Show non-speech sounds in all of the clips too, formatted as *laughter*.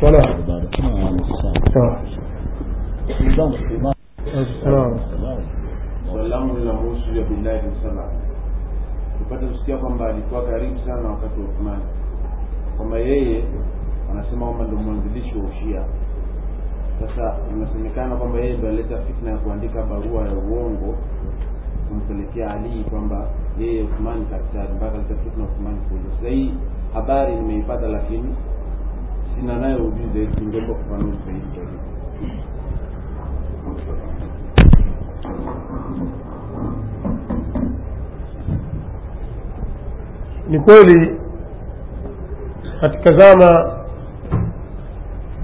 Swala. نعم Sawa. Sawa. swali langu linahusu ya billahi salam tupate kusikia kwamba alikuwa karibu sana wakati wa Uthmani kwamba yeye anasema kwamba ndo mwanzilishi wa ushia sasa inasemekana kwamba yeye ndo alileta fitna ya kuandika barua ya uongo kumpelekea alii kwamba yeye Uthmani kaktari mpaka aleta fitna Uthmani kuja sasa hii habari nimeipata lakini sina nayo ujuzi zaidi ni kweli katika zama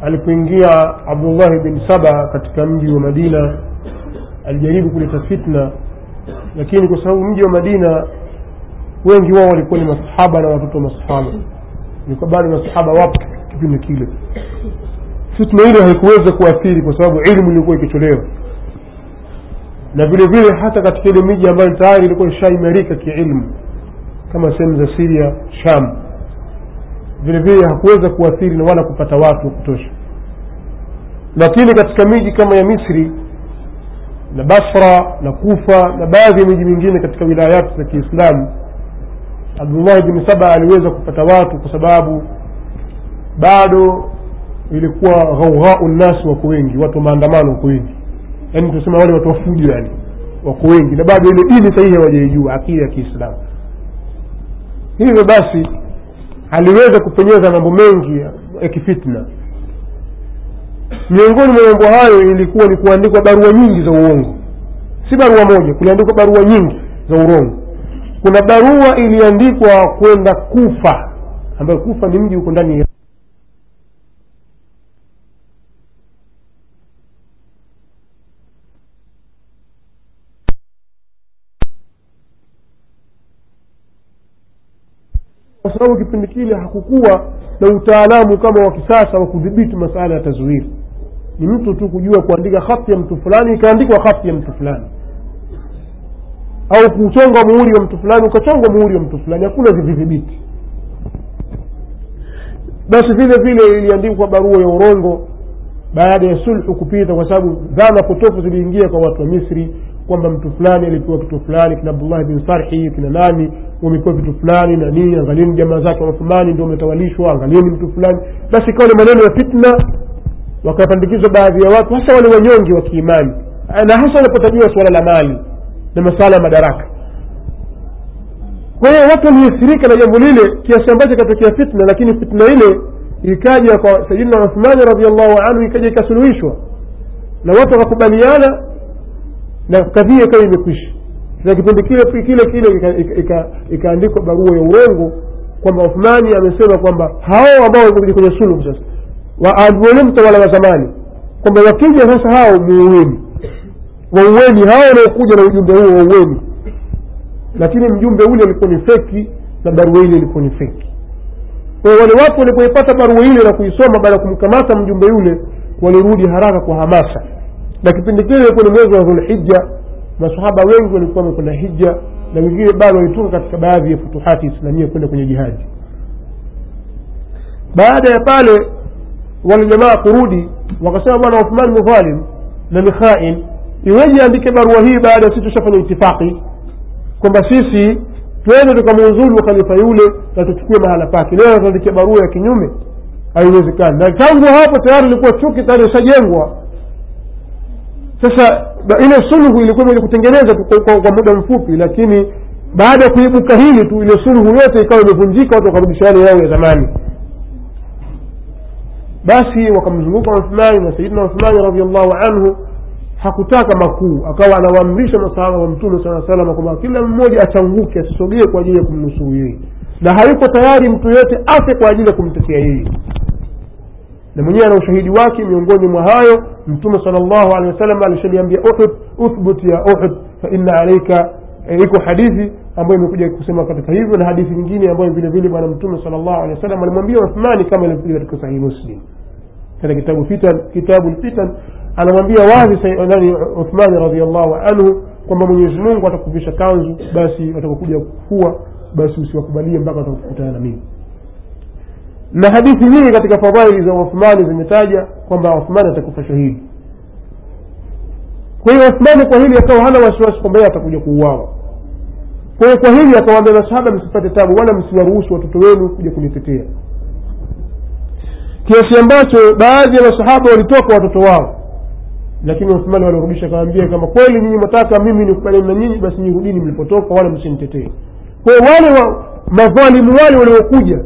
alipoingia abdullahi bin saba katika mji wa madina alijaribu kuleta fitna lakini kwa sababu mji wa madina wengi wao walikuwa ni masahaba na watoto wa masahaba. Bado masahaba wapo kipindi kile. Fitna ile haikuweza kuathiri kwa sababu ilmu ilikuwa ikitolewa. Na vile vile hata katika ile miji ambayo tayari ilikuwa ishaimarika kiilmu kama sehemu za siria sham vile vile hakuweza kuathiri na wala kupata watu wa kutosha. Lakini katika miji kama ya misri na basra na kufa na baadhi ya miji mingine katika wilayati za kiislamu abdullahi bni saba aliweza kupata watu kwa sababu bado ilikuwa ghaughau nnasi wako wengi watu wa maandamano wako wengi. Yaani tusema wale watu wafujo yani wako wengi na bado ile dini sahihi hawajaijua akili ya kiislamu. Hivyo basi aliweza kupenyeza mambo mengi ya kifitna. Miongoni mwa mambo hayo ilikuwa ni kuandikwa barua nyingi za uongo. Si barua moja kuliandikwa barua nyingi za urongo. Kuna barua iliandikwa kwenda kufa ambayo kufa ni mji huko ndani ya kwa sababu kipindi kile hakukuwa na utaalamu kama wa kisasa wa kudhibiti masala ya tazwiri ni mtu tu kujua kuandika hati ya mtu fulani ikaandikwa hati ya mtu fulani. Au kuchonga muhuri wa mtu fulani ukachongwa muhuri wa mtu fulani hakuna vividhibiti basi vile vile iliandikwa barua ya urongo baada ya sulhu kupita kwa sababu dhana potofu ziliingia kwa watu wa misri kwamba mtu fulani alipewa kitu fulani kina abdullahi bin sarhi kina nani wamepewa vitu fulani na nini angalieni jamaa zake wathumani ndio wametawalishwa angalieni mtu fulani. Basi ikawa ni maneno ya fitna. Wakapandikizwa baadhi ya watu hasa wale wanyonge wa kiimani. Na hasa wanapotajiwa suala la mali na masala ya madaraka. Kwa hiyo watu waliathirika na jambo lile kiasi ambacho ikatokea fitna lakini fitna ile ikaja kwa sayidina uthmani radiallahu anhu ikaja ikasuluhishwa. Na watu wakakubaliana na kadhia ikawa imekwisha. Na kipindi kile kile kile ika- ika- ika- ikaandikwa barua ya urongo kwamba uthmani amesema kwamba hao ambao walikuja kwenye suluhu sasa wale mtawala wa zamani kwamba wakija sasa hao muuweni waueni hao wanaokuja na ujumbe huo waueni lakini mjumbe ule ulikuwa ni feki na barua ile ilikuwa ni feki. Kwa wale watu walipoipata barua ile na kuisoma baada ya kumkamata mjumbe yule walirudi haraka kwa hamasa na kipindi kile ilikuwa ni mwezi wa dhulhija masahaba wengi walikuwa wamekwenda hija na wengine bado walitoka katika baadhi ya futuhati islamia kwenda kwenye jihadi baada ya pale wale kurudi wakasema bwana uthman mudhalim na ni iweje andike barua hii baada ya sisi tushafanya itifaki? Kwamba sisi twende tukamuuzulu khalifa yule na tuchukue mahala pake. Leo tuandikia barua ya kinyume? Haiwezekani. Na tangu hapo tayari ilikuwa chuki tayari ishajengwa sasa ile sulhu ilikuwa imekuja kutengeneza kwa, kwa, kwa muda mfupi lakini baada ya kuibuka hili tu ile sulhu yote ikawa imevunjika watu wakarudisha yale yao ya zamani. Basi wakamzunguka uthmani na sayidina uthmani radiallahu anhu hakutaka makuu akawa anawaamrisha masahaba wa mtume saa salama kwamba kila mmoja achanguke asisogee kwa ajili ya kumnusuru yeye. Na hayuko tayari mtu yoyote afe kwa ajili ya kumtetea yeye na mwenyewe ana ushahidi wake miongoni mwa hayo mtume sal llahu alehi wasallam alishaliambia uhud uthbut ya uhud fa inna alaika e, iko hadithi ambayo imekuja kusema katika hivyo na hadithi nyingine ambayo vile vile bwana mtume sal llahu alehi wasallam alimwambia uthmani kama ilivyokuja katika sahihi muslim. Katika kitabu fitan kitabu lfitan anamwambia wazi nani uthmani radiallahu anhu kwamba mwenyezi mungu atakuvisha kanzu basi watakokuja kuwa basi usiwakubalie mpaka watakukutana na mimi na hadithi nyingi katika fadhaili za uthmani zimetaja kwamba uthmani atakufa shahidi. Kwa hiyo uthmani kwa hili akawa hana wasiwasi kwamba yeye atakuja kuuawa. Kwa hiyo kwa hili akawaambia masahaba msipate tabu wala msiwaruhusu watoto wenu kuja kunitetea. Kiasi ambacho baadhi ya masahaba walitoka watoto wao. Lakini uthmani walirudisha akawambia kama kweli nyinyi mataka mimi nikubaliani na nyinyi basi nirudini mlipotoka wala msinitetee. Kwa wale wa madhalimu wale waliokuja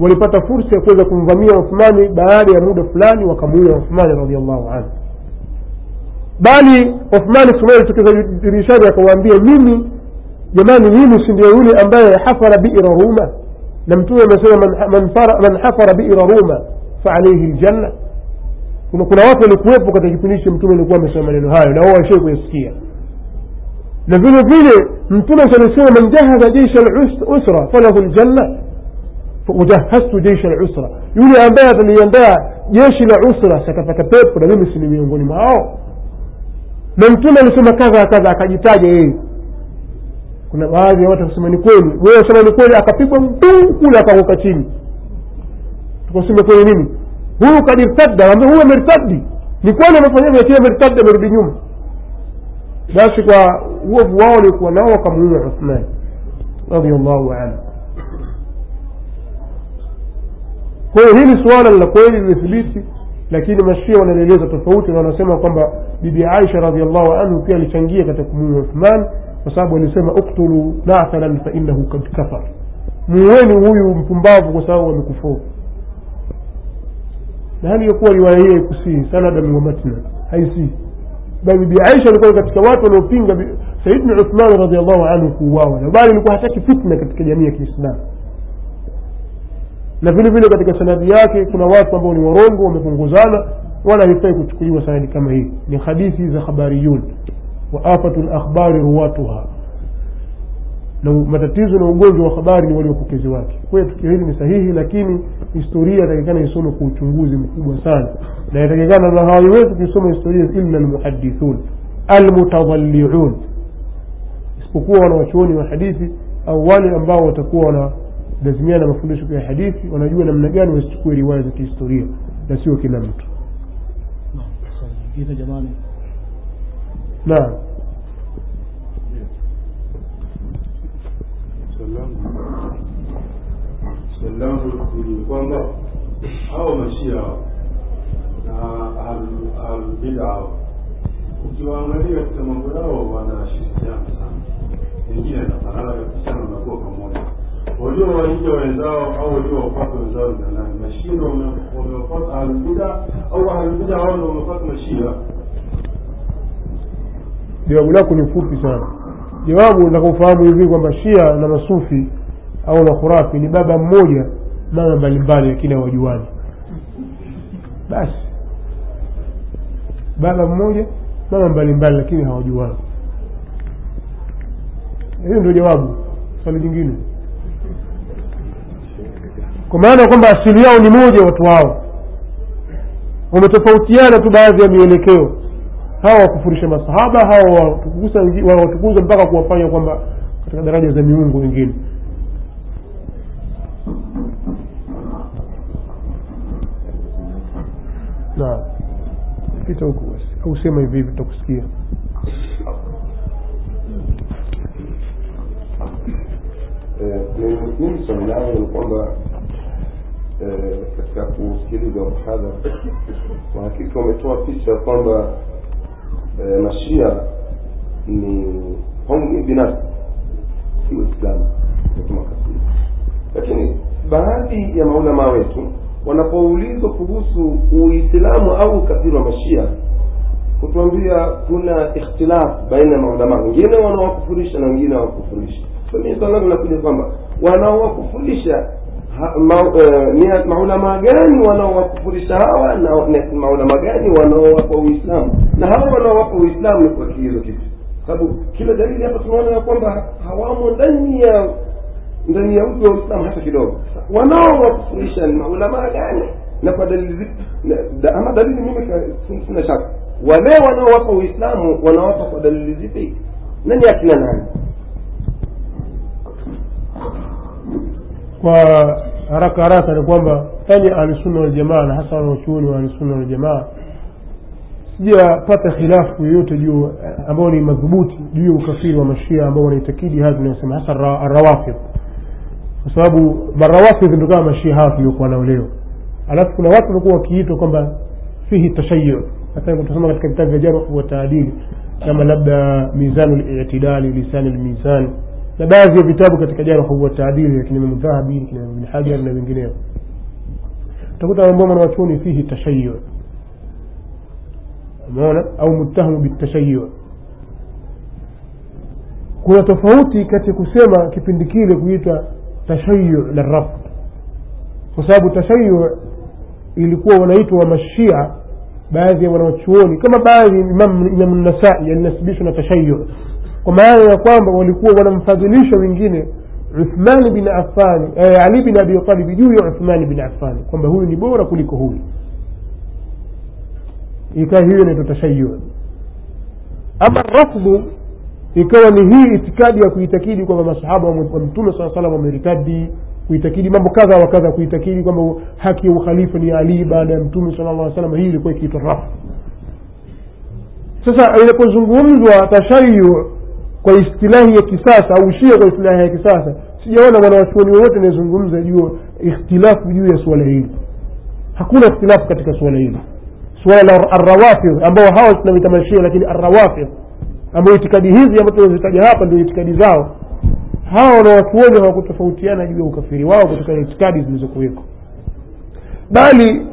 walipata fursa ya kuweza kumvamia uthmani baada ya muda fulani wakamuua uthmani radiallahu anhu bali uthmani siku moja tokeza dirishani akawaambia mimi jamani mimi si ndio yule ambaye hafara bira ruma na mtume amesema man, man, fara- man hafara bira ruma faalaihi ljanna kuna, watu walikuwepo katika kipindi hicho mtume alikuwa amesema maneno hayo na wao washie kuyasikia na vile vile mtume salisema man jahaza jeisha lusra falahu ljanna wajahaztu jeshi la usra yule ambaye ataliandaa jeshi la usra sakapata pepo na mimi sini miongoni mwao na mtume alisema kadha kadha akajitaja yeye kuna baadhi ya watu akasema ni kweli wewe ni kweli akapigwa mtuu kule akaanguka chini tukasema kweli nini huyu kadirtadda ambia huyu amertaddi ni kweli amefanyaje lakini amertaddi amerudi nyuma basi kwa uovu wao waliokuwa nao wakamuua uthmani radiallahu anhu kwa hiyo hili suala la kweli lilithibiti lakini mashia wanalieleza tofauti na wanasema kwamba bibi aisha radiallahu anhu pia alichangia katika kumuua uthman kwa sababu alisema uktulu nathalan fainahu kad kafar. Muweni huyu mpumbavu kwa sababu amekufuru na hali yakuwa riwaya hiyo haikusii sanadan wa matna bali bibi aisha alikuwa katika watu wanaopinga sayidna uthman radiallahu anhu kuuawa bali alikuwa hataki fitna katika jamii ya kiislamu na vile vile katika sanadi yake kuna watu ambao ni warongo wamepunguzana wala haifai kuchukuliwa sanadi kama hii. Ni hadithi za khabariyun wa afatu lakhbari ruwatuha. Na matatizo na ugonjwa wa habari ni waliopokezi wake. Kwa tukio hili ni sahihi lakini historia inatakikana isome kwa uchunguzi mkubwa sana. Na inatakikana na hawaiwezi kuisoma historia illa almuhadithun almutadhaliun isipokuwa wanawachuoni wa hadithi au wale ambao watakuwa wanalazimiana na mafundisho ya hadithi wanajua namna gani wasichukue riwaya za kihistoria na sio kila mtu Naam, langu ni kwamba hao mashia na ahlul- ukiwaangalia katika mambo yao wanashirikiana sana wengine anafanana kabisa na wanakuwa pamoja waliowaingia wenzao au waliowapata wenzao nani? Mashia ndio wamewapata ahlulbida au ahlulbida hao ndio wamepata mashia jawabu lako ni fupi sana. Jawabu nataka ufahamu hivi kwamba shia na masufi au makhurafi ni baba mmoja mama mbalimbali lakini hawajuani. Basi. Baba mmoja mama mbalimbali lakini hawajuani. Hiyo ndio jawabu. Swali jingine kwa maana kwamba asili yao ni moja watu hao wametofautiana tu baadhi ya mielekeo. Hawa wakufurisha masahaba hawa watukuza wawatukuza mpaka kuwafanya kwamba katika daraja za miungu wengine. Na pita huku au sema hivi hivi tutakusikia. Eh, mimi swali langu ni kwamba eh, katika kusikiliza mhadhara kwa hakika umetoa picha kwamba eh, mashia ni kwangu binafsi si waislamu kasiri lakini baadhi ya maulama wetu wanapoulizwa kuhusu uislamu au ukafiri wa mashia kutuambia kuna ikhtilaf baina ya maulama. Wengine wanaowakufurisha na wengine hawakufurisha so mimi swali linakuja kwamba wanaowakufurisha eh, ni maulama gani wanaowakufurisha hawa na maulama gani wanaowapa uislamu? Na hawa wanaowapa uislamu ni kwa kihizo kitu. Sababu kila dalili hapa tunaona ya kwamba hawamo ndani ya ndani ya uji wa uislamu hata kidogo. Wanaowakufurisha ni maulama gani? Na kwa dalili ama dalili mimi sina shaka. Wale wanaowapa uislamu wanawapa kwa dalili zipi? Nani akina nani? Kwa haraka haraka ni kwamba yani ahlusunna waljamaa na hasa wanaochuoni wa ahlusunna waljamaa sijapata khilafu yoyote juu ambao ni madhubuti juu ya ukafiri wa mashia ambao wanaitakidi haya tunayosema hasa arrawafidh kwa sababu marawafidh ndo kama mashia hawa tuliokuwa nao leo. Alafu kuna watu wamekuwa wakiitwa kwamba fihi tashayu hata katika vitabu vya jarh wa taadili kama labda mizanu litidali lisani lmizan na baadhi ya vitabu katika jarh wa taadili ya kina Imam dhahabi kina ibn hajar na wengineo utakuta ambao mwanawachuoni fihi tashayu umeona au muttahamu bitashayu kuna tofauti kati kusema kipindi kile kuitwa tashayu na rafd kwa sababu tashayu ilikuwa wanaitwa wa mashia baadhi ya wanawachuoni kama baadhi imam nasai yalinasibishwa na tashayu kwa maana ya kwamba walikuwa wanamfadhilisha wengine uthmani bin affani eh, ali bin abi talib juu ya uthmani bin affani kwamba huyu ni bora kuliko huyu. Ikawa hiyo inaitwa tashayu ama rafdhu ikawa ni hii itikadi ya kuitakidi kwamba masahaba wa wa mtume saa salam wameritadi kuitakidi mambo kadha wa kadha kuitakidi kwamba haki ya ukhalifa ni ali baada ya mtume sala llah salam hii ilikuwa ikiitwa rafu sasa inapozungumzwa tashayu kwa istilahi ya kisasa au shia kwa istilahi ya kisasa. Sijaona mwanawachuoni wowote anayezungumza juu ikhtilafu juu ya suala hili. Hakuna ikhtilafu katika suala hili. Suala la arrawafidh ambao hawa tunawita mashia lakini arrawafidh ambao itikadi hizi ambazo tunazitaja hapa ndio itikadi zao. Hawa wanawachuoni hawakutofautiana juu ya ukafiri wao kutokana na itikadi zilizokuweko. Bali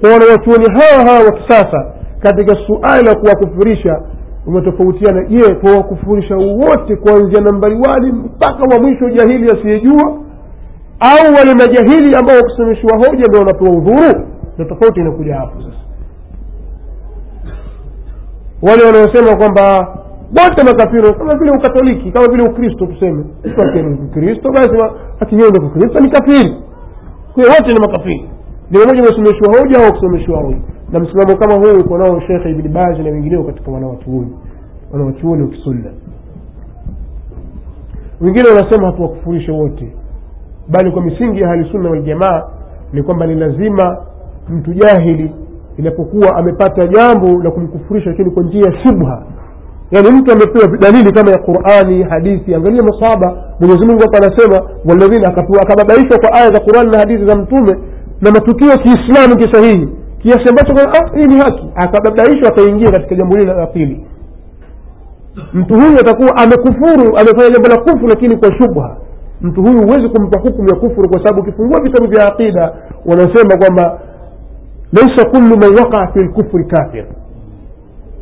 kwa wanawachuoni hawa hawa wa kisasa katika suala la kuwakufurisha umetofautiana. Je kuwakufurisha wote kuanzia nambari wali mpaka wa mwisho jahili asiyejua? Au wale majahili ambao wakusomeshiwa hoja ndio wanapewa udhuru? Na tofauti inakuja hapo sasa. Wale wanaosema kwamba wote makafiri kama vile ukatoliki kama vile ukristo tuseme. Mkristo basi akinyonga kukristo ni kafiri. Kwa wote ni makafiri. Ni mmoja amesomeshwa hoja au kusomeshwa hoja na msimamo kama huu uko nao shekhe ibni bazi na wengineo katika wanawachuoni wanawachuoni wa wengine wanasema hatuwakufurishe wote bali kwa misingi ya halisunna waljamaa ni kwamba ni lazima mtu jahili inapokuwa amepata jambo la kumkufurisha lakini kwa njia ya shubha. Yaani mtu amepewa dalili kama ya qurani hadithi angalia masahaba mwenyezimungu hapa anasema waladhina akababaishwa kwa aya za qurani na hadithi za mtume na matukio kiislamu kisahihi kiasi ambacho ah, hii ni haki. Akababaishwa akaingia katika jambo hili la pili. Mtu huyu atakuwa amekufuru amefanya jambo la kufuru lakini kwa shubha. Mtu huyu huwezi kumpa hukumu ya kufuru kwa sababu ukifungua vitabu vya aqida wanasema kwamba laisa kullu man waqaa fi lkufri kafir.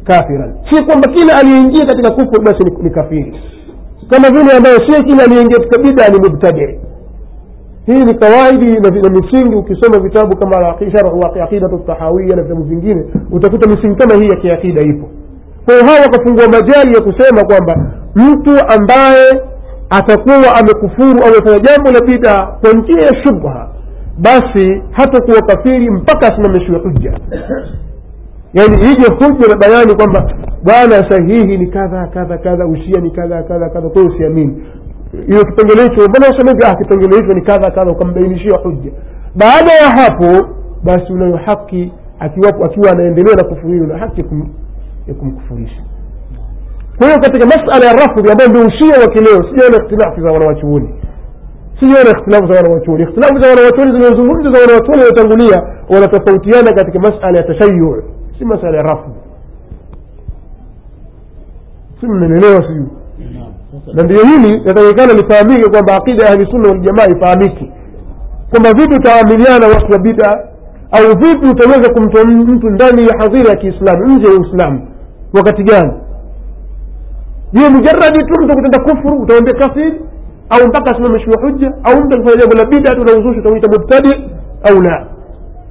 Kafiran. Si kwamba kila aliyeingia katika kufuru basi ni, kafiri. Kama vile ambayo sio kila aliyeingia katika bida ni mubtadi hii ni kawaidi na, misingi ukisoma vitabu kama sharhu aqidatu tahawia na vitabu vingine utakuta misingi kama hii ya kiakida ipo. Kwa hawa wakafungua majali ya kusema kwamba mtu ambaye atakuwa amekufuru au amefanya jambo la bida kwa njia ya shubha basi hatakuwa kafiri mpaka asimamishiwe hujja. Yaani ije hujja na bayani kwamba bwana sahihi ni kadha kadha kadha usia ni kadha kadha kadha kwa usiamini hiyo kipengele hicho mbona hivi ah kipengele hicho ni kadha kadha ukambainishia hujja. Baada ya hapo basi unayo haki akiwapo akiwa anaendelea na kufuru hilo haki ya kumkufurisha. Kwa hiyo katika masala ya rafdhi ambayo ndio ushia wa kileo sijaona ikhtilafu za wanawachuoni. Sijaona ikhtilafu za wanawachuoni. Ikhtilafu za wanawachuoni zilizozungumza za wanawachuoni waliotangulia wanatofautiana katika masala ya tashayu si masala ya rafdhi si mnanielewa sijui na ndio hili natakikana lifahamike kwamba aqida ya ahlisunna waljamaa ifahamike kwamba vipi utaamiliana watu wa bida au vipi utaweza kumtoa mtu ndani ya hadhira ya kiislamu nje ya uislamu? Wakati gani? Je mujaradi tu mtu kutenda kufuru utawambia kafiri au mpaka asimamishiwe hujja au mtu akifanya jambo la bida tu na utamwita mubtadi au la?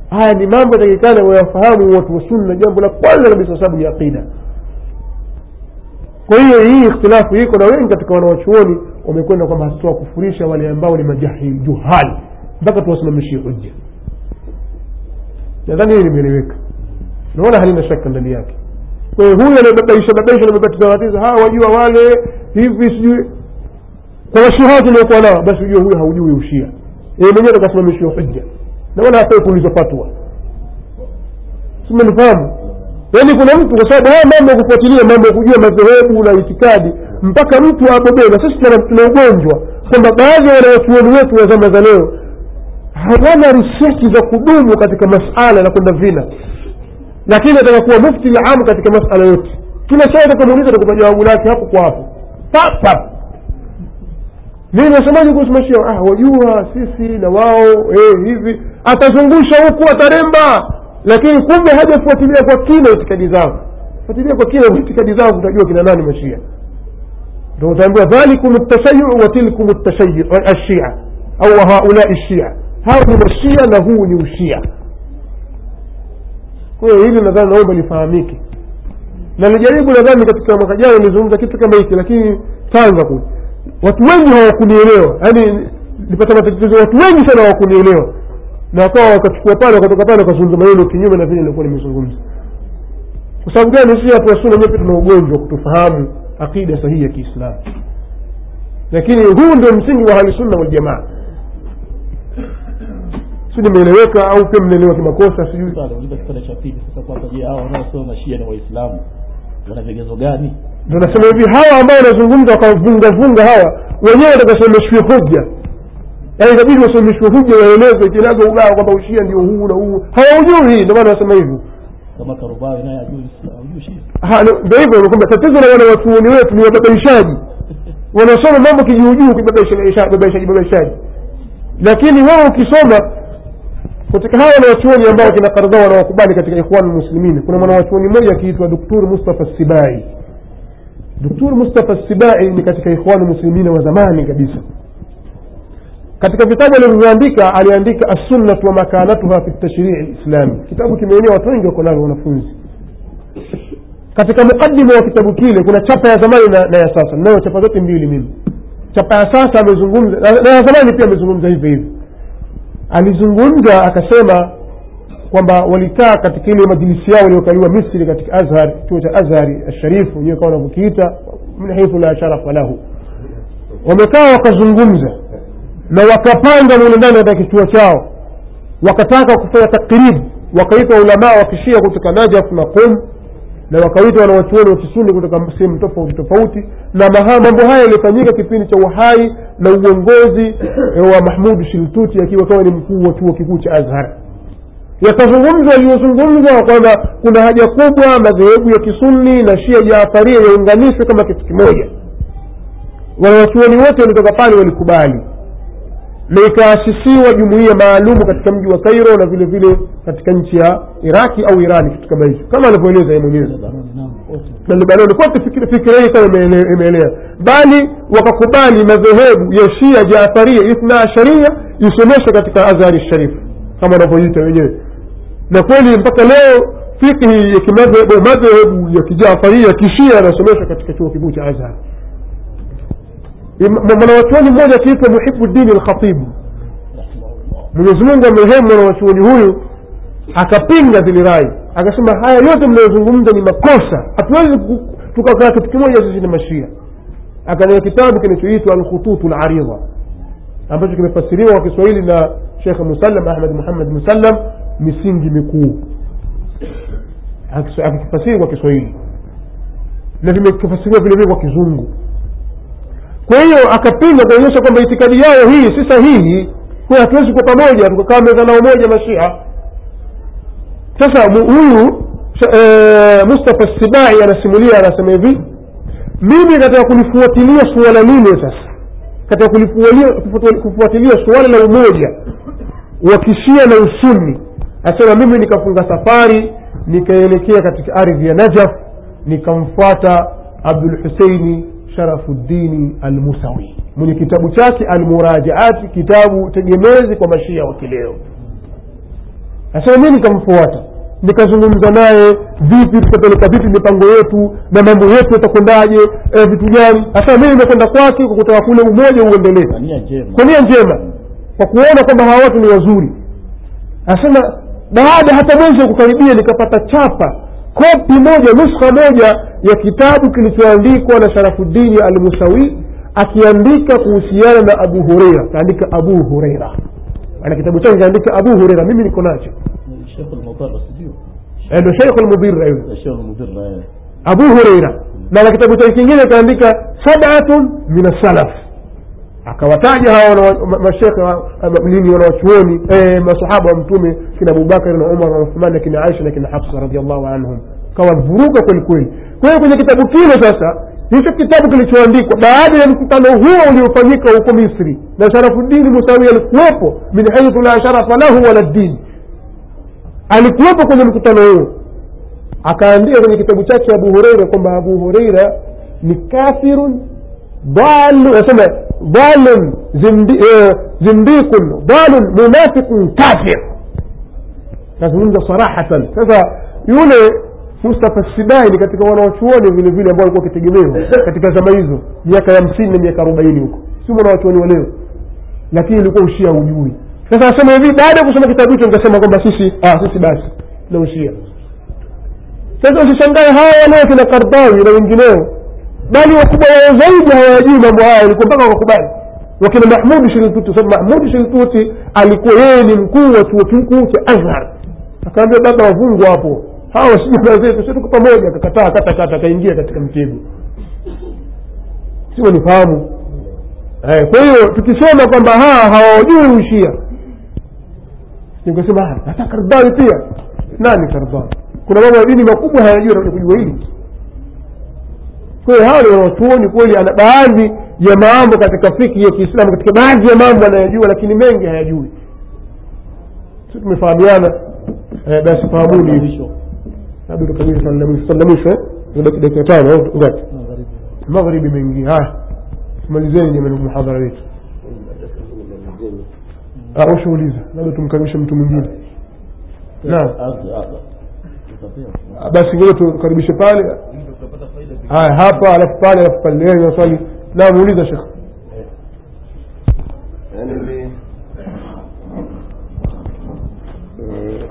Haya ni mambo yatakikana wayafahamu watu wa sunna jambo la kwanza kabisa sababu ni aqida kwa hiyo hii ikhtilafu iko na wengi katika wanawachuoni wamekwenda kwamba hatutawakufurisha wale ambao ni majahili juhali mpaka tuwasimamishie hujja. Nadhani hii limeeleweka. Naona halina shaka ndani yake. Kwa hiyo huyu anababaisha babaisha namebatizabatiza hawa wajua wale hivi sijui kwa washuhati uliokuwa nao basi ujue huyu haujui ushia. Yeye mwenyewe akasimamishiwa hujja. Na wala hafai kuulizwa fatwa. Simenifahamu yaani kuna mtu kwa sababu haya mambo ya kufuatilia mambo ya kujua madhehebu na itikadi mpaka mtu abobee na sisi tuna ugonjwa. Kwamba baadhi ya wanawachuoni wetu wa zama za leo hawana risechi za kudumu katika masala na kwenda vina. Lakini ataka kuwa mufti amu katika masala yote. Kila swali takamuuliza atakupa jawabu lake hapo kwa hapo. Pap pap mimi nasemaje kuhusu mashia? Ah wajua sisi na wao eh, hivi. Atazungusha huku ataremba lakini kumbe hajafuatilia kwa kina itikadi zao. Fuatilia kwa kina itikadi zao utajua kina nani mashia. Ndio utaambiwa dhalikum tashayu wa ashia au haulai shia hao ni mashia na huu ni ushia. Kwa hili nadhani naomba lifahamike. Na nijaribu nadhani katika mwaka jana nilizungumza kitu kama hiki lakini tanga kule. Watu wengi hawakunielewa. Yaani nilipata matatizo watu wengi sana hawakunielewa na wakawa wakachukua pale wakatoka pale wakazungumza maneno kinyume na vile nilikuwa nimezungumza. Kwa sababu gani? Sisi watu wasuna wenyewe tuna ugonjwa wa kutofahamu aqida sahihi ya kiislamu. Lakini huu ndio msingi wa ahlisunna waljamaa si nimeeleweka au pia mnaelewa kimakosa sijui. Kipande cha pili sasa kwamba je hao wanaosema mashia na waislamu wana vigezo gani? Ndio nasema hivi hawa ambao wanazungumza wakavungavunga hawa wenyewe watakasomeshwe hoja yaani inabidi wasemeshwe hoja waelezwe kinaga ubao kwamba ushia ndio huu na huu. Hawaujui ndio maana wanasema hivyo. Ndio- hivyo kwamba tatizo la wana watuoni wetu ni wababaishaji. *laughs* Wanasoma mambo kijuujuu kibabaishaji babaishaji lakini wao ukisoma katika hawa wanawachuoni ambao kina kardhaa wanawakubali katika ikhwan muslimin kuna mwanawachuoni mmoja akiitwa doktor mustafa sibai. Doktor mustafa sibai ni katika ikhwan muslimin wa zamani kabisa katika vitabu alivyoandika aliandika assunnatu wa makanatuha fi tashrii lislami kitabu kimeenea watu wengi wako navyo wanafunzi. Katika mukadima wa kitabu kile kuna chapa ya zamani na, na ya sasa. Nayo chapa zote mbili mimi. Chapa ya sasa amezungumza na na ya zamani pia amezungumza hivi hivi. Alizungumza akasema kwamba walikaa katika ile majilisi yao waliokaliwa misri katika azhar kituo cha azhari asharifu wenyewe kawa wanavyokiita min haithu la sharafa lahu. Wamekaa wakazungumza na wakapanga mule ndani katika kituo chao. Wakataka kufanya takribu wakaita ulamaa wa kishia kutoka najaf na qum na wakaita wanawachuoni wa kisuni kutoka sehemu tofauti tofauti. Na maha mambo haya yalifanyika kipindi cha uhai na uongozi eh, wa mahmud shiltuti akiwa kama ni mkuu wa chuo kikuu cha azhar. Yakazungumzwa yaliyozungumzwa kwamba kuna haja kubwa madhehebu ya kisuni na shia jaafaria yaunganishwe kama kitu kimoja. Wanawachuoni wote walitoka pale walikubali na ikaasisiwa jumuiya maalumu katika mji wa kairo na vile vile katika nchi ya iraki au irani kitu kama hicho kama alivyoeleza mwenyewe na lebanoni kote fikira hii kama imeelea. Bali wakakubali madhehebu ya shia jaafaria ithna asharia isomeshwe katika azhari sharifu kama wanavyoita wenyewe. Na kweli mpaka leo fikhi ya kimadhehebu madhehebu ya kijaafaria kishia anasomeshwa katika chuo kikuu cha azhar mwanawachuoni mmoja akiitwa muhibuddini lkhatibu mwenyezi mungu amrehemu mwanawachuoni huyu akapinga zile rai akasema haya yote mnayozungumza ni makosa hatuwezi tukakaa kitu kimoja sisi ni mashia akania kitabu kinachoitwa alkhututu laridha ambacho kimefasiriwa kwa kiswahili na shekh musallam ahmad muhammad musallam misingi mikuu akikifasiri kwa kiswahili na vimefasiriwa vile vile kwa kizungu kwa hiyo akapinga kuonyesha kwamba itikadi yao hii si sahihi. Hatuwezi kwa pamoja tukakaa meza nao moja mashia. Sasa huyu eh, mustafa sibai anasimulia anasema hivi mimi katika kulifuatilia suala lile sasa. Katika kulifuatilia suala la umoja wa kishia na usuni asema mimi nikafunga safari nikaelekea katika ardhi ya najaf nikamfuata abdul huseini sharafuddini almusawi. Mwenye kitabu chake almurajaati kitabu tegemezi kwa mashia wa kileo. Asema mi nikamfuata nikazungumza naye vipi tutapeleka vipi mipango yetu na mambo yetu yatakwendaje e, vitu gani. Asema mii nimekwenda kwake kwa kutaka kule umoja uendelee kwa nia njema. Kwa nia njema. Kwa kuona kwamba hawa watu ni wazuri. Asema baada hata mwezi wa kukaribia nikapata chapa kopi moja nuskha moja ya kitabu kilichoandikwa na sharafuddini almusawi akiandika kuhusiana na abu hureira kaandika abu hureira ana kitabu chake kaandika abu hureira mimi niko nacho. Ndo sheikh lmudhira yule. Abu hureira na na kitabu chake kingine kaandika sabatun min assalaf akawataja hao mashekhe eh, nini wanawachuoni eh, masahaba wa mtume kina abubakari na umar na uthmani na kina aisha na kina hafsa radiallahu anhum. Kawavuruga kwelikweli kwa hiyo kwenye kitabu kile sasa hicho kitabu kilichoandikwa baada ya mkutano huo uliofanyika huko misri na sharafudini musawi alikuwepo min haithu la sharafa lahu wala dini alikuwepo kwenye mkutano huo. Akaandika kwenye kitabu chake abu hureira kwamba abu hureira ni kafirun dalu nasema dhalim eh, zindikun. Dhalim munafikun kafir. Nazungumza sarahatan. Sasa yule mustafa sibaini katika wanawachuoni vile vile ambao walikuwa wakitegemewa katika zama hizo miaka hamsini na miaka arobaini huko. Si mwanawachuoni wa leo. Lakini ilikuwa ushia ujui sasa nasema hivi baada ya kusoma kitabu hicho nikasema kwamba sisi ah, sisi basi na ushia. Sasa usishangae hawa leo kina kardawi na wengineo bali wakubwa wao zaidi hawajui mambo haya ilikuwa mpaka wakakubali wakina mahmudi shiltuti sababu mahmudi shiltuti alikuwa yeye ni mkuu wa chuo kikuu cha azhar. Akaambia baba wavungwa hapo hawa sijuma zetu si pamoja. Akakataa kata kata akaingia katika mtego. Sio nifahamu. Eh, kwa hiyo tukisema kwamba hawa hawajui ushia nikasema "Ah, hata kardawi pia. Nani kardawi kuna mambo ya dini makubwa hayajui kujua hili kwa hiyo hawa ni wanachuoni kweli ana baadhi ya mambo katika fiki ya kiislamu katika baadhi ya mambo anayajua lakini mengi hayajui si tumefahamiana eh, basi fahamuni hivi mwisho labda eh? Zibaki dakika tano au ngapi magharibi mengi haya tumalizeni jamani muhadhara wetu Ah, ushauliza labda tumkaribishe mtu mwingine naam. Ah, basi ngoja tukaribishe pale haya hapa alafu pale alafu pale leo na swali naam muuliza shekh eh,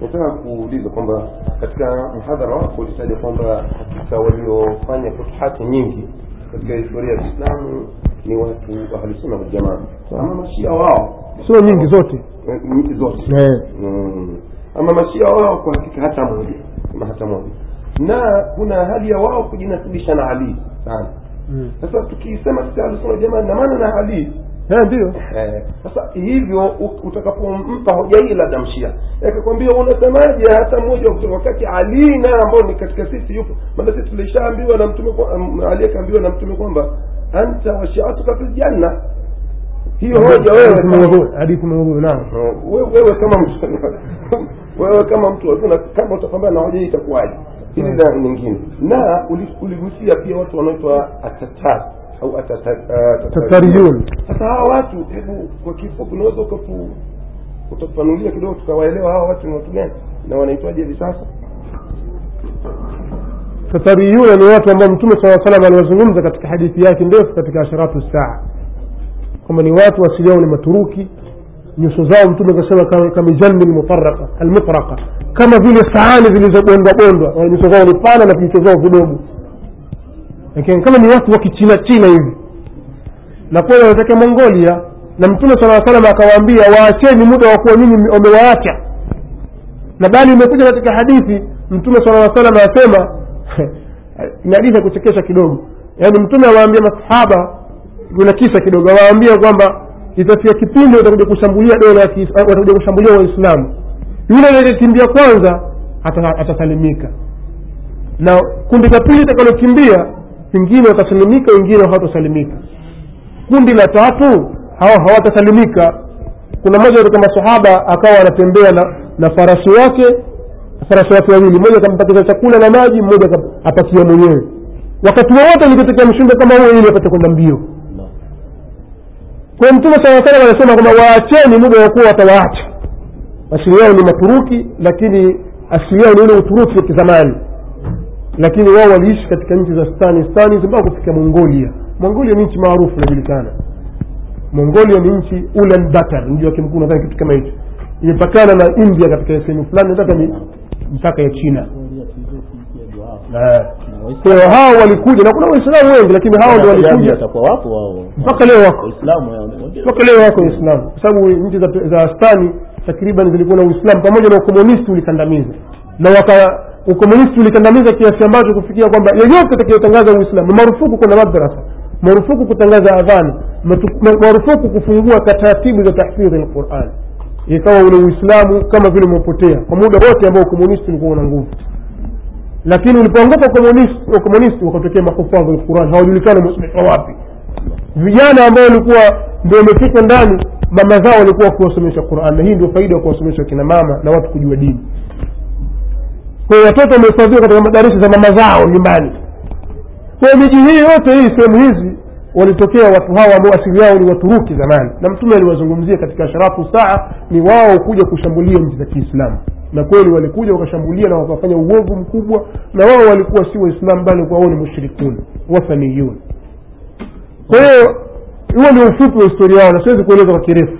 nataka kuuliza kwamba katika mhadhara wako ulitaja kwamba hakika waliofanya futuhati nyingi katika historia ya kiislamu ni watu ahlusuna waljamaa ama mashia wao? Sio nyingi zote. Eh, zote. Eh. Mm. ama mashia wao kwa hakika hata moja. Ama hata moja na kuna hali ya wao kujinasibisha na ali sana. Mm. sasa tukisema sisi waljamaa na maana na ali Eh, ndio. Eh, sasa hivyo utakapompa hoja hii labda mshia. Akakwambia unasemaje hata mmoja kutoka wakati ali na ambao ni katika sisi yupo? Maana sisi tulishaambiwa na mtume um, ali akaambiwa na mtume kwamba anta washiatuka fil janna. Hiyo hoja Hadithi naam. Wewe kama mtu *laughs* wewe kama mtu kama utapambana na hoja hii itakuwaje hili na nyingine. Na uligusia pia watu wanaitwa atatar au atata- ah, sasa hawa watu hebu kwa kifupi unaweza ukatu utafanulia kidogo tukawaelewa hawa watu ni watu gani na wanaitwaje hivi sasa? Tatariyuna ni watu ambao mtume saa salam aliwazungumza katika hadithi yake ndefu katika asharatu saa. Kwamba ni watu asili yao ni maturuki nyuso zao mtume akasema kamijani lmufaraka almufaraka kama vile sahani zilizobondwabondwa nyuso zao ni pana na vicho zao vidogo. Lakini kama ni watu wakichinachina kichina china hivi. Na kweli wanatokea mongolia na mtume saa salam akawaambia waacheni muda wa kuwa nyinyi wamewaacha. Na bali imekuja katika hadithi mtume sala salam anasema *laughs* ni hadithi ya kuchekesha kidogo. Yaani mtume awaambia masahaba kuna kisa kidogo awaambia kwamba itafika kipindi watakuja kushambulia dola watakuja kushambulia waislamu. Yule aliyekimbia kwanza ata- atasalimika. Na kundi la pili litakalokimbia wengine watasalimika wengine hawatasalimika. Kundi la tatu hawa hawatasalimika. Kuna mmoja katika masahaba akawa anatembea na, na farasi wake farasi wake wawili. Mmoja akampatia chakula na maji mmoja apatia mwenyewe. Wakati wowote nikitokea mshindo kama huo ili apate kwenda mbio kwa mtume saa salam anasema kwamba waacheni muda wakuwa watawaacha. Asili yao ni maturuki lakini asili yao ni ule uturuki wa kizamani. Lakini wao waliishi katika nchi za stani stani mpaka kufika mongolia. Mongolia ni nchi maarufu inajulikana. Mongolia ni nchi ulan batar mji wake mkuu nadhani kitu kama hicho. Imepakana na india katika sehemu fulani nataka ni mpaka ya china Kwa hiyo hao walikuja na kuna waislamu wengi lakini hao ndio walikuja. Mpaka leo wako. Mpaka leo wako waislamu. Kwa sababu nchi za, za takriban zilikuwa na uislamu pamoja na ukomunisti ulikandamiza. Na waka ukomunisti ulikandamiza kiasi ambacho kufikia kwamba yeyote atakayetangaza uislamu marufuku kwenda madrasa marufuku kutangaza adhani marufuku kufungua taratibu za tahfidhi lquran ikawa ule uislamu kama vile umepotea kwa muda wote ambao ukomunisti ulikuwa una nguvu lakini ulipoanguka ukomunisti wakatokea mahufadhu lquran hawajulikana wamesomeshwa wapi. Vijana ambao walikuwa ndio wamefika ndani mama zao walikuwa wakiwasomesha quran na hii ndio faida ya kuwasomesha kina mama na watu kujua dini. Kwao watoto wamehifadhiwa katika madarasa za mama zao nyumbani. Kwa miji hii yote hii sehemu hizi walitokea watu hawa ambao asili yao ni waturuki zamani. Na mtume aliwazungumzia katika sharafu saa ni wao kuja kushambulia nchi za kiislamu na kweli walikuja wakashambulia na wakafanya uovu mkubwa na wao walikuwa si waislamu bali kwa wao ni mushrikun wathaniyun kwa huo ni ufupi wa historia yao na siwezi kueleza kwa kirefu.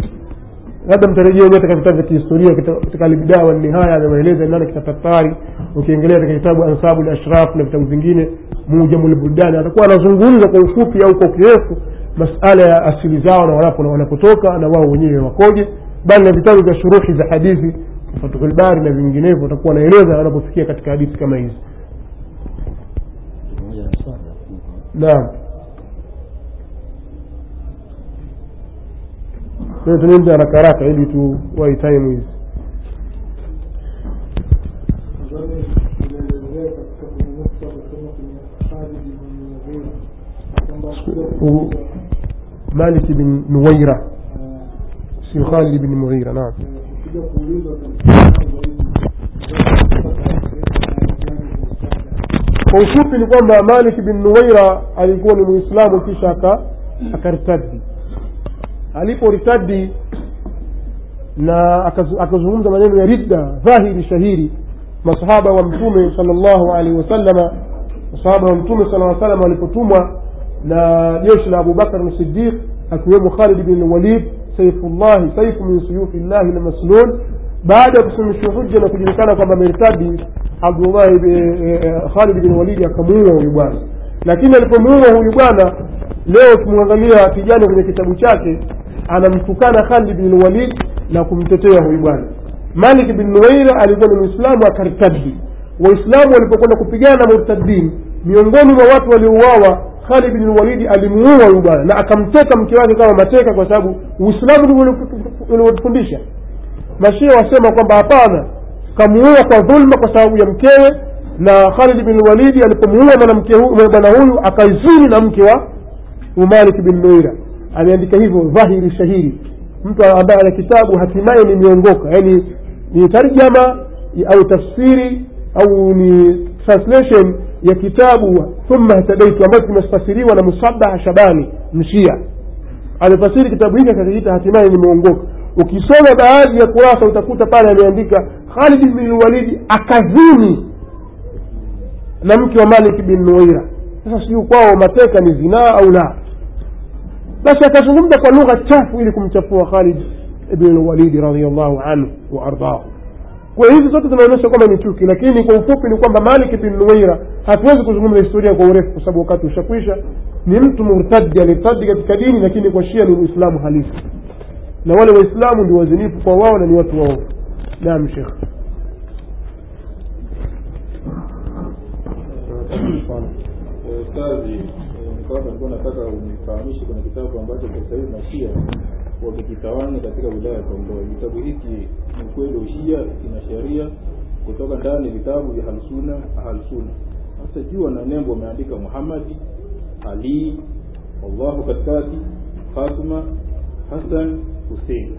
Labda mtarejea wenyewe katika vitabu vya kihistoria katika albidaa walnihaya amewaeleza nani kitatatari ukiengelea katika kitabu ansabu lashraf na vitabu vingine mujamu lbudani atakuwa anazungumza kwa ufupi au kwa kirefu masala ya asili zao na wanapotoka na wao wenyewe wakoje bali na vitabu vya shuruhi za hadithi fatuhulbari na vinginevyo watakuwa wanaeleza wanaposikia katika hadithi kama hizi. Naam. Tunaenda haraka haraka ili tu wai time hizi. مالك بن katika kwenye بن مغيرة kwenye Kuja kuulizwa kwa ufupi ni kwamba malik bin nuwaira alikuwa ni muislamu kisha aka akaritadi aliporitadi na akazungumza maneno ya ridda dhahiri shahiri masahaba wa mtume sal llahu alaihi wasalama masahaba wa mtume sala aa salama walipotumwa na jeshi la abubakar sidiq akiwemo khalid bin walid saifullahi saifu min suyufi llahi lmaslul baada ya kusimamishwa hujja na kujulikana kwamba ameritadi abdullahi bi- eh, eh, khalid bin walidi akamuua huyu bwana. Lakini alipomuua huyu bwana leo ukimwangalia kijana kwenye kitabu chake anamtukana khalid bin walid na kumtetea huyu bwana. Malik bin nuwaira alikuwa ni mwislamu akartadi. Waislamu walipokwenda kupigana na murtadin miongoni mwa watu waliouawa khalid bin walidi alimuua huyu bwana na akamteka mke wake kama mateka kwa sababu uislamu uliotufundisha. Mashia wasema kwamba hapana kamuua kwa dhulma kwa sababu ya mkewe na khalid bin walidi alipomuua mwanamke bwana huyu akaizini na mke wa umalik bin nuira. Ameandika hivyo dhahiri shahiri. Mtu ambaye ana kitabu hatimaye nimeongoka yaani ni tarjama au tafsiri au ni translation ya kitabu thumma htadaitu ambacho kimefasiriwa na musabaha shabani mshia amefasiri kitabu hiki akakiita hatimaye nimeongoka ukisoma baadhi ya kurasa utakuta pale ameandika khalid bin walidi akazini na mke wa malik bin nuwaira. Sasa sijui kwao mateka ni zinaa au la? Basi akazungumza kwa lugha chafu ili kumchafua khalid ibn walidi radiallahu anhu wa ardahu kwa hizi zote zinaonyesha kwamba ni chuki lakini kwa ufupi ni kwamba malik bin nuwaira hatuwezi kuzungumza historia kwa urefu kwa sababu wakati ushakwisha. Ni mtu murtadi alirtadi katika dini lakini kwa shia ni uislamu halisi. Na wale waislamu ndio wazinifu kwa wao na ni watu waovu naam shekh kazi nikawa nataka unifahamishe kuna kitabu ambacho sasa hivi mashia wamekitawanya katika wilaya ya Kondoa. Kitabu hiki ni ukweli ushia, kina sheria kutoka ndani vitabu vya Halsuna halsuna. Sasa jua na nembo wameandika Muhammadi, Ali, Allahu katikati, Fatuma, Hassan, Hussein.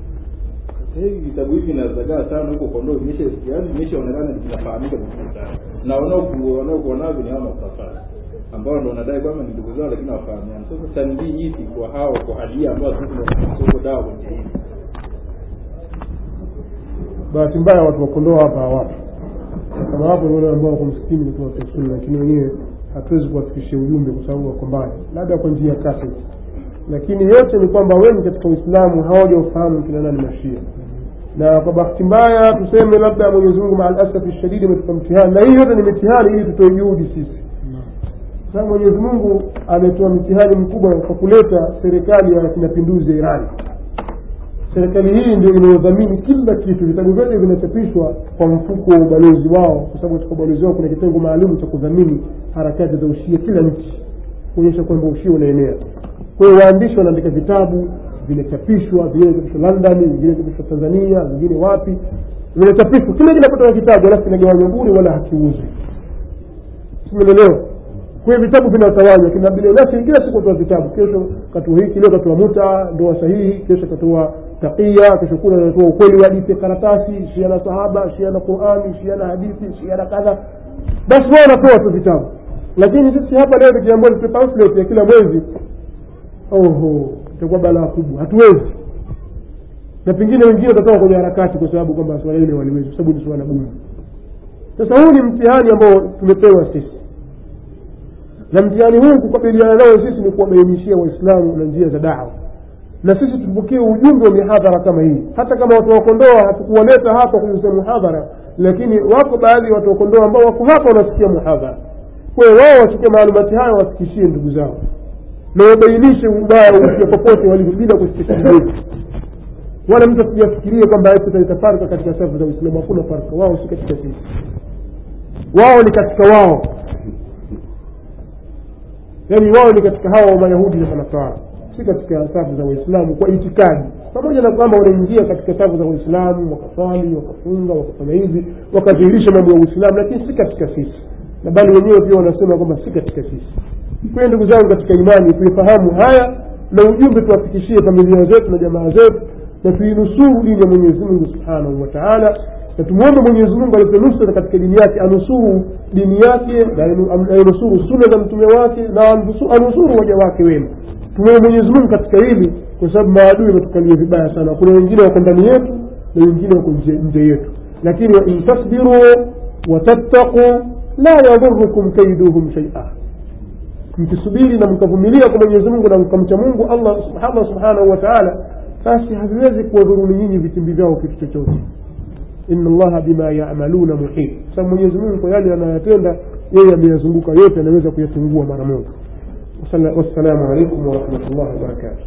Sasa hivi vitabu hivi vinazagaa sana huko Kondoa, vimesha yaani vimeshaonekana vinafahamika vizuri sana, na wanaoku- wanaokuwa navyo ni hao makafara ambao ndo wanadai kwamba ni ndugu zao, lakini hawafahamiani. Sasa tanbii ipi kwa hao kwa hali ambao tunasoko dawa kwenye hili. Bahati mbaya watu wakondoa hapa hawapo. Kama wapo wale ambao wako msikitini ni sunna lakini wenyewe hatuwezi kuwafikishia ujumbe kwa sababu wako mbali. Labda kwa njia ya lakini yote ni kwamba wengi katika uislamu hawajaufahamu kina nani mashia. Na kwa bahati mbaya tuseme labda mwenyezi mungu maa alasafi shadidi ametupa mtihani. Na hii yote ni mitihani ili tutoe juhudi sisi sasa mwenyezi mungu ametoa mtihani mkubwa kwa kuleta serikali ya kimapinduzi ya irani. Serikali hii ndio inayodhamini kila kitu. Vitabu vyote vinachapishwa kwa mfuko wa ubalozi wao kwa sababu katika ubalozi wao kuna kitengo maalum cha kudhamini harakati za ushia kila nchi kuonyesha kwamba ushia unaenea. Kwa waandishi wanaandika vitabu vinachapishwa vingine vinachapishwa london vingine vinachapishwa tanzania vingine wapi. Vinachapishwa. Kila kinapata kitabu alafu kinagawanywa bure wala hakiuzwi. Simelelewa kwa vitabu vinatawanywa kina bilionasi kila siku toa vitabu. Kesho katua hiki leo katoa muta ndoa sahihi kesho katoa takia kesho kuna natoa ukweli wa hadithi karatasi shia na sahaba shia na qurani shia na hadithi shia na kadha. Basi wao wanatoa tu vitabu. Lakini sisi hapa leo tukiambia tupe ya kila mwezi. Oho itakuwa balaa kubwa. Hatuwezi. Na pengine wengine watatoka kwenye harakati kwa sababu kwamba swala hili waliwezi kwa sababu ni swala gumu. Sasa huu ni mtihani ambao tumepewa sisi na mtihani huu kukabiliana nao sisi ni kuwabainishia waislamu na njia za dawa. Na sisi tupokee ujumbe wa mihadhara kama hii. Hata kama watu wakondoa hatukuwaleta hapa kwenye muhadhara lakini wako baadhi ya watu wakondoa ambao wako hapa wanasikia muhadhara kwa wao wachukue maalumati hayo wafikishie ndugu zao. Na wabainishe ubaya usia popote walivyo bila kusikiaetu wala mtu asijafikirie kwamba tutaleta farka katika safu za uislamu. Hakuna farka. Wao si katika sisi. Wao ni katika wao yaani wao ni katika hawa wa mayahudi na manasara si katika safu za waislamu kwa itikadi. Pamoja na kwamba wanaingia katika safu za waislamu wakaswali wakafunga wakafanya hivi wakadhihirisha mambo ya uislamu lakini si katika sisi. Na bali wenyewe pia wanasema kwamba si katika sisi. Kwa ndugu zangu katika imani tuifahamu haya na ujumbe tuwafikishie familia zetu na jamaa zetu na tuinusuru dini ya mwenyezi mungu subhanahu wa taala na tumwombe mwenyezi mungu alete nusra katika dini yake anusuru dini yake na ainusuru suna za mtume wake na anusuru waja wake wema tumwombe mwenyezi mungu katika hili kwa sababu maadui wametukalia vibaya sana kuna wengine wako ndani yetu na wengine wako nje yetu lakini wain tasbiru watattaquu la yadhurukum kaiduhum shaia mkisubiri na mkavumilia kwa mwenyezi mungu na mkamcha mungu allah allah subhanahu wa taala basi haviwezi kuwadhuruni nyinyi vitimbi vyao kitu chochote إن الله بما يعملون محيط. سمو يزمون قيالي أنا يتندى يهي بيزنقوك يوتي نميزك يتنقوه مرمون والسلام عليكم ورحمة الله وبركاته